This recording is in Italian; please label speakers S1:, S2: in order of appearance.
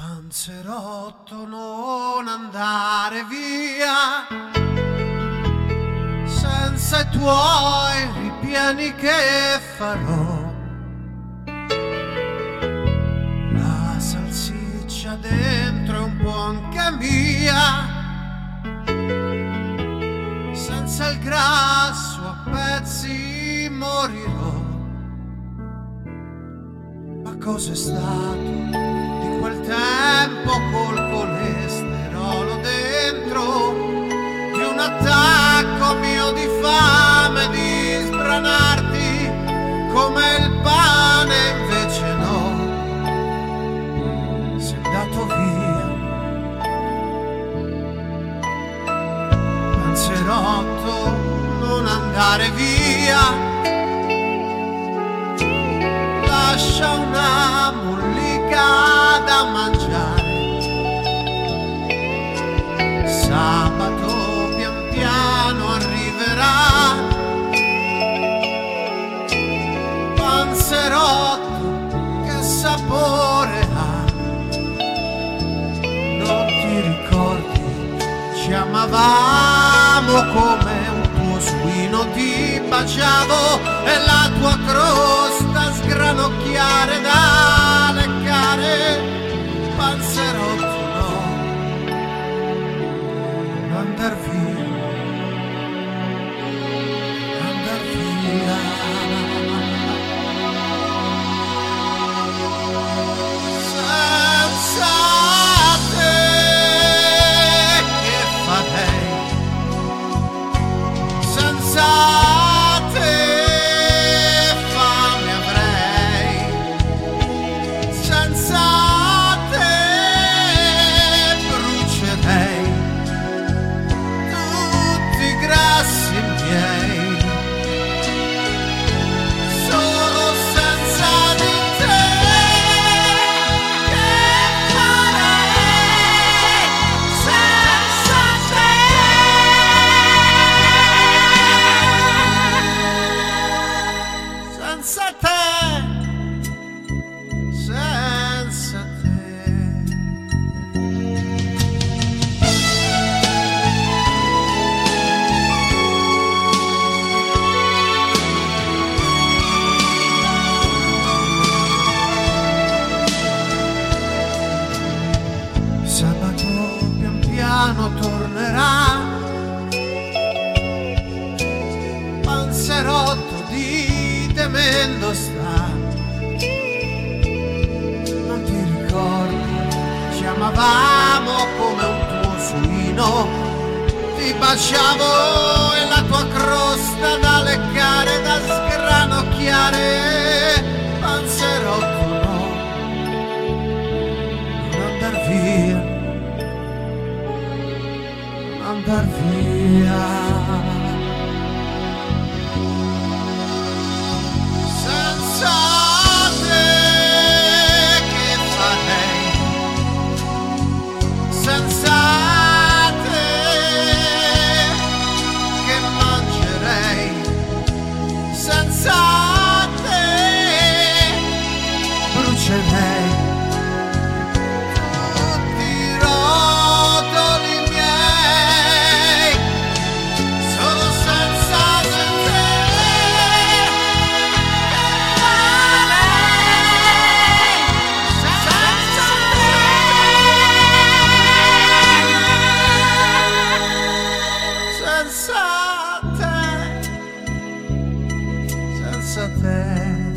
S1: Panzerotto non andare via senza i tuoi ripieni che farò. La salsiccia dentro è un po' anche mia. Senza il grasso a pezzi morirò. Ma cos'è stato? Quel tempo col colesterolo dentro di un attacco mio di fame di sbranarti come il pane invece no. Sei andato via. Panzerotto non andare via. Lascia una Sabato pian piano arriverà. Panzerotto che sapore ha. Non ti ricordi, ci amavamo come un tuo suino, ti baciavo e la tua crosta sgranocchiare da Panzerotto di temendo sta. Non ti ricordi, ci amavamo come un tuo suino Ti baciavo e la tua crosta da leccare, da sgranocchiare. Panzerotto no andar via, andar via. answer.